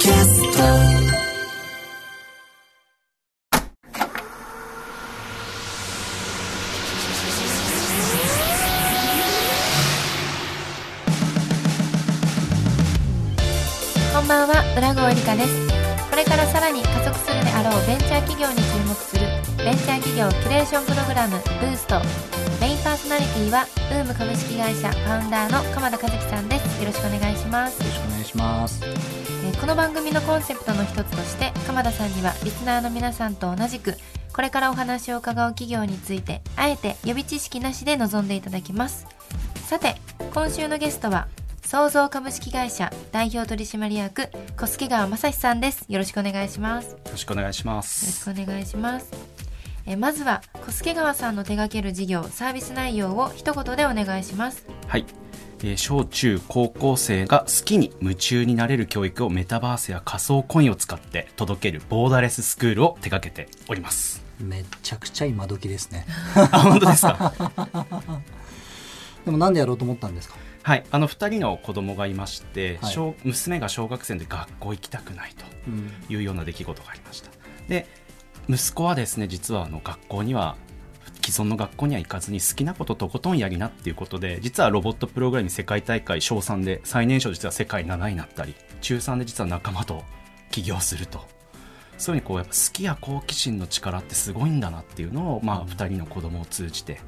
こんばんは浦郷えりかです。これからさらに加速するであろうベンチャー企業に注目するベンチャー企業キュレーションプログラムブーストメインパーソナリティはウーム株式会社ファウンダーの鎌田和樹さんです。よろしくお願いします。よろしくお願いしますえーこの番組のコンセプトの一つとして鎌田さんにはリスナーの皆さんと同じくこれからお話を伺う企業についてあえて予備知識なしで臨んでいただきます。さて今週のゲストは創造株式会社代表取締役小助川正史さんです。よろしくお願いします。よよろしくお願いしまろす。しくお願いしますえーまずは小助川さんの手掛ける事業サービス内容を一言でお願いしますはい。えー小中高校生が好きに夢中になれる教育をメタバースや仮想コインを使って届けるボーダーレススクールを手掛けております。めちゃくちゃ今時ですねあ、本当ですか？でもなんでやろうと思ったんですか？はい。あの、二人の子供がいまして、はい小娘が小学生で学校行きたくないとうんいうような出来事がありました。で、息子はですね、実はあの学校には、既存の学校には行かずに好きなこととことんやりなっていうことで実はロボットプログラミング世界大会小3で最年少実は世界7位になったり中3で実は仲間と起業すると。そういうふうにこうやっぱ好きや好奇心の力ってすごいんだなっていうのを、まあ、2人の子供を通じて。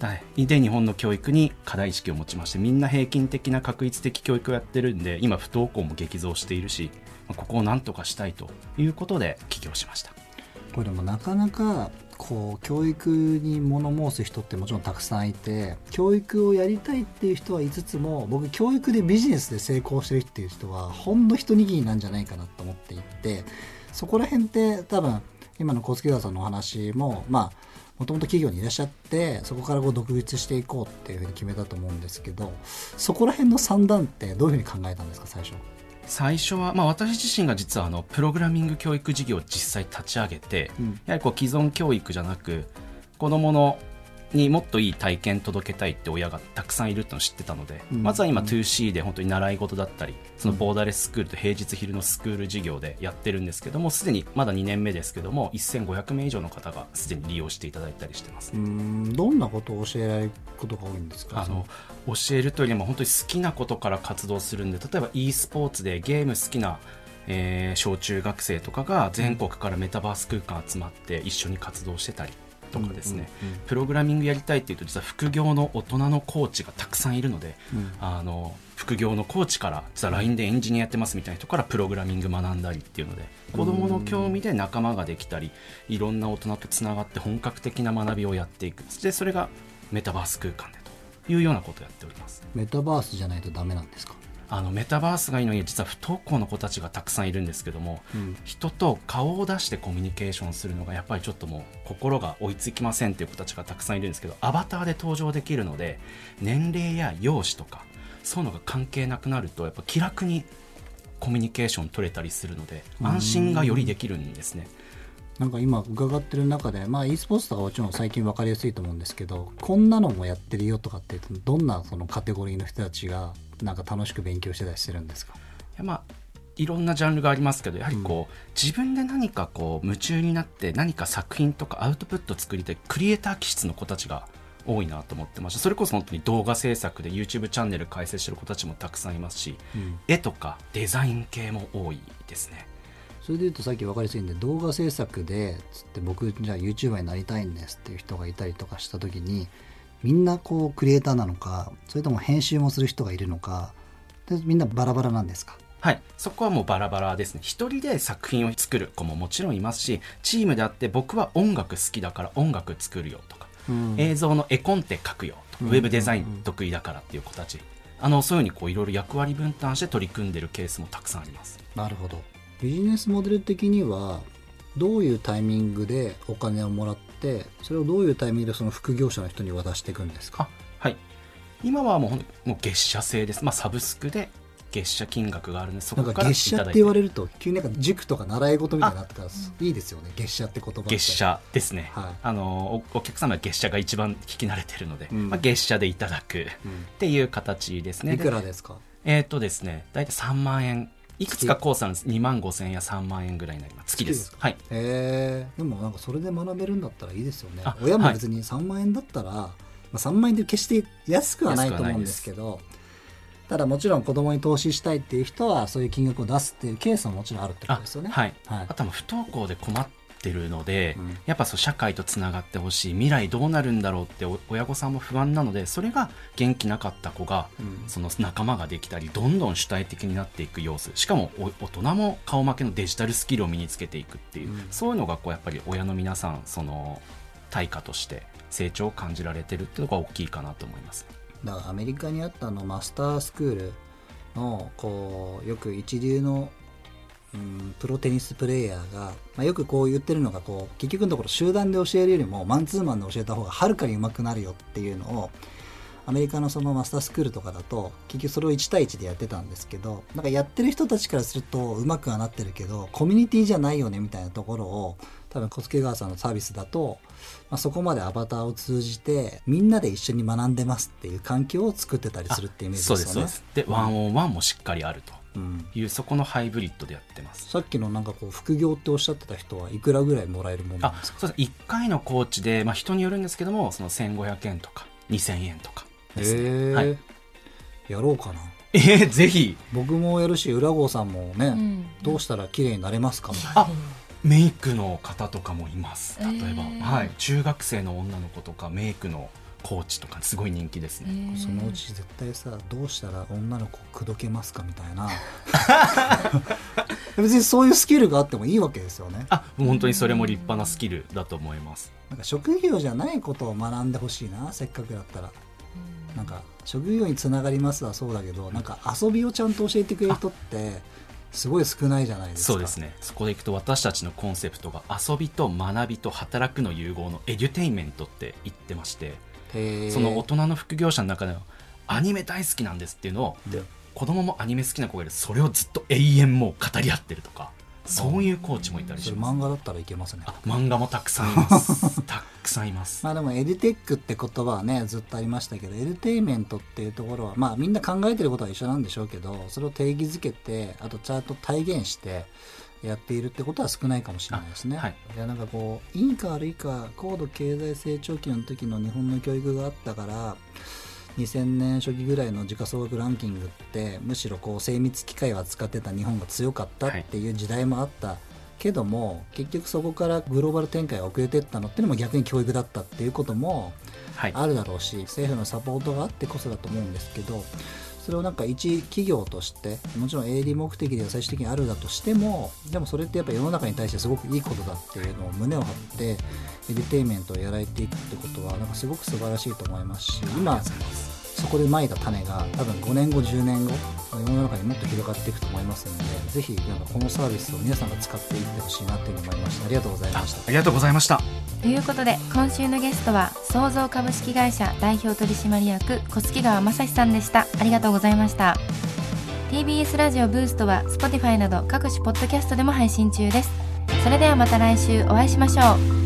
はいで日本の教育に課題意識を持ちましてみんな平均的な確率的教育をやってるんで今不登校も激増しているしまあここをなんとかしたいということで起業しましたこれでもなかなかこう教育に物申す人ってもちろんたくさんいて教育をやりたいっていう人は言いつつも僕教育でビジネスで成功してるっていう人はほんの一握りなんじゃないかなと思っていてそこら辺って多分今の小月川さんのお話もまあもともと企業にいらっしゃってそこからこう独立していこうっていうふうに決めたと思うんですけどそこら辺の算段ってどういうふうに考えたんですか最初最初は、まあ、私自身が実はあのプログラミング教育事業を実際立ち上げて、うん。やはりこう既存教育じゃなく子どものにもっといい体験届けたいって親がたくさんいるってのを知ってたので、うん。まずは今うん。2C で本当に習い事だったりそのボーダーレススクールと平日昼のスクール事業でやってるんですけどもすでにまだ2年目ですけども1500名以上の方がすでに利用していただいたりしてます。どんなことを教えられることが多いんですか？あの教えるというよりも本当に好きなことから活動するんで例えば e スポーツでゲーム好きな、えー小中学生とかが全国からメタバース空間集まって一緒に活動してたりとかですね、うんうんうん。プログラミングやりたいっていうと実は副業の大人のコーチがたくさんいるので、うん。あの副業のコーチから実は LINE でエンジニアやってますみたいな人からプログラミング学んだりっていうので子どもの興味で仲間ができたりいろんな大人とつながって本格的な学びをやっていく。でそれがメタバース空間でというようなことをやっております。メタバースじゃないとダメなんですか？あのメタバースがいいのに実は不登校の子たちがたくさんいるんですけども、うん人と顔を出してコミュニケーションするのがやっぱりちょっともう心が追いつきませんっていう子たちがたくさんいるんですけどアバターで登場できるので年齢や容姿とかそういうのが関係なくなるとやっぱ気楽にコミュニケーション取れたりするので安心がよりできるんですね。なんか今伺ってる中で、まあ、e スポーツとかもちろん最近分かりやすいと思うんですけどこんなのもやってるよとかってどんなそのカテゴリーの人たちがなんか楽しく勉強してたりしてるんですか？いまあいろんなジャンルがありますけどやはりこう、自分で何かこう夢中になって何か作品とかアウトプット作りたいクリエイター気質の子たちが多いなと思ってましたそれこそ本当に動画制作で YouTube チャンネル開設してる子たちもたくさんいますし、うん絵とかデザイン系も多いですね。それでいうとさっき分かりやすいんで動画制作でつって僕じゃあ YouTuber になりたいんですっていう人がいたりとかした時にみんなこうクリエイターなのかそれとも編集もする人がいるのかでみんなバラバラなんですか？はい。そこはもうバラバラですね。一人で作品を作る子ももちろんいますしチームであって僕は音楽好きだから音楽作るよとか、映像の絵コンテ書くよとか、うん。ウェブデザイン得意だからっていう子たち。あのそういうふうにこういろいろ役割分担して取り組んでるケースもたくさんあります。なるほどビジネスモデル的にはどういうタイミングでお金をもらってそれをどういうタイミングでその副業者の人に渡していくんですか？あはい。今はもうほんもう月謝制です、まあ、サブスクで月謝金額があるんでそこからい月謝って言われると急になんか塾とか習い事みたいになったらいいですよね月謝って言葉月謝ですね、はい。あのおお客様は月謝が一番聞き慣れてるので、うん。まあ、月謝でいただくっていう形ですね。いくらですか？えっ、とですね大体3万円いくつかコースあるんです。2万5千円や3万円ぐらいになります。月です。はい。へえでもなんかそれで学べるんだったらいいですよね。あ親も別に3万円だったら、まあ、3万円で決して安くはないと思うんですけどただもちろん子供に投資したいっていう人はそういう金額を出すっていうケースももちろんあるってことですよね。はい、はい。あとは不登校で困ってるので、うん。やっぱそう社会とつながってほしい。未来どうなるんだろうってお親御さんも不安なのでそれが元気なかった子が、うん。その仲間ができたりどんどん主体的になっていく様子。しかもお大人も顔負けのデジタルスキルを身につけていくっていう、うん。そういうのがこうやっぱり親の皆さんその対価として成長を感じられてるっていうのが大きいかなと思います。だからアメリカにあったあのマスタースクールのこうよく一流の、うん、プロテニスプレーヤーが、まあ、よくこう言ってるのがこう結局のところ集団で教えるよりもマンツーマンで教えた方がはるかに上手くなるよっていうのをアメリカのそのマスタースクールとかだと結局それを1対1でやってたんですけどなんかやってる人たちからすると上手くはなってるけどコミュニティじゃないよねみたいなところを多分小助川さんのサービスだと、まあ、そこまでアバターを通じてみんなで一緒に学んでますっていう環境を作ってたりするっていうイメージそうでよね。で、ワンオンワンもしっかりあるとうん。いうそこのハイブリッドでやってますさっきのなんかこう副業っておっしゃってた人はいくらぐらいもらえるものなんあですか？そうです1回のコーチで、まあ、人によるんですけどもその1500円とか2000円とかですね、はい、やろうかな。えー、ぜひ。僕もやるし浦郷さんもね、うん。どうしたら綺麗になれますかも。あメイクの方とかもいます。例えば、えー。はい、中学生の女の子とかメイクのコーチとかすごい人気ですね、そのうち絶対さどうしたら女の子口説けますかみたいな。別にそういうスキルがあってもいいわけですよね。あ本当にそれも立派なスキルだと思います。なんか職業じゃないことを学んでほしいなせっかくだったら。なんか職業につながりますはそうだけどなんか遊びをちゃんと教えてくれる人ってすごい少ないじゃないですか。そうですね。そこでいくと私たちのコンセプトが遊びと学びと働くの融合のエデュテイメントって言ってましてその大人の副業者の中でのアニメ大好きなんですっていうのを、うんで子供もアニメ好きな子がいる。それをずっと永遠もう語り合ってるとかそういうコーチもいたりします。漫画だったらいけますね。あ漫画もたくさん。いますたくさんいます。まあでもエデュテックって言葉はねずっとありましたけどエデュテイメントっていうところはまあみんな考えてることは一緒なんでしょうけどそれを定義づけてあとちゃんと体現してやっているってことは少ないかもしれないですね。あはい。いやなんかこういいか悪いか高度経済成長期の時の日本の教育があったから2000年初期ぐらいの時価総額ランキングってむしろこう精密機械を扱ってた日本が強かったってい。う時代もあったけども、結局そこからグローバル展開が遅れてったのっていうのも逆に教育だったっていうこともはい。あるだろうし政府のサポートがあってこそだと思うんですけどそれをなんか一企業としてもちろん営利目的では最終的にあるだとしてもでもそれってやっぱ世の中に対してすごくいいことだっていうのを胸を張ってエデュテイメントをやられていくってことはなんかすごく素晴らしいと思いますし今そこでまいた種が多分5年後10年後世の中にもっと広がっていくと思いますのでぜひなんかこのサービスを皆さんが使っていってほしいなというふうに思いましたありがとうございました。ありがとうございました。ということで今週のゲストは創造株式会社代表取締役小月川正史さんでした。ありがとうございました。TBS ラジオブーストは Spotify など各種ポッドキャストでも配信中です。それではまた来週お会いしましょう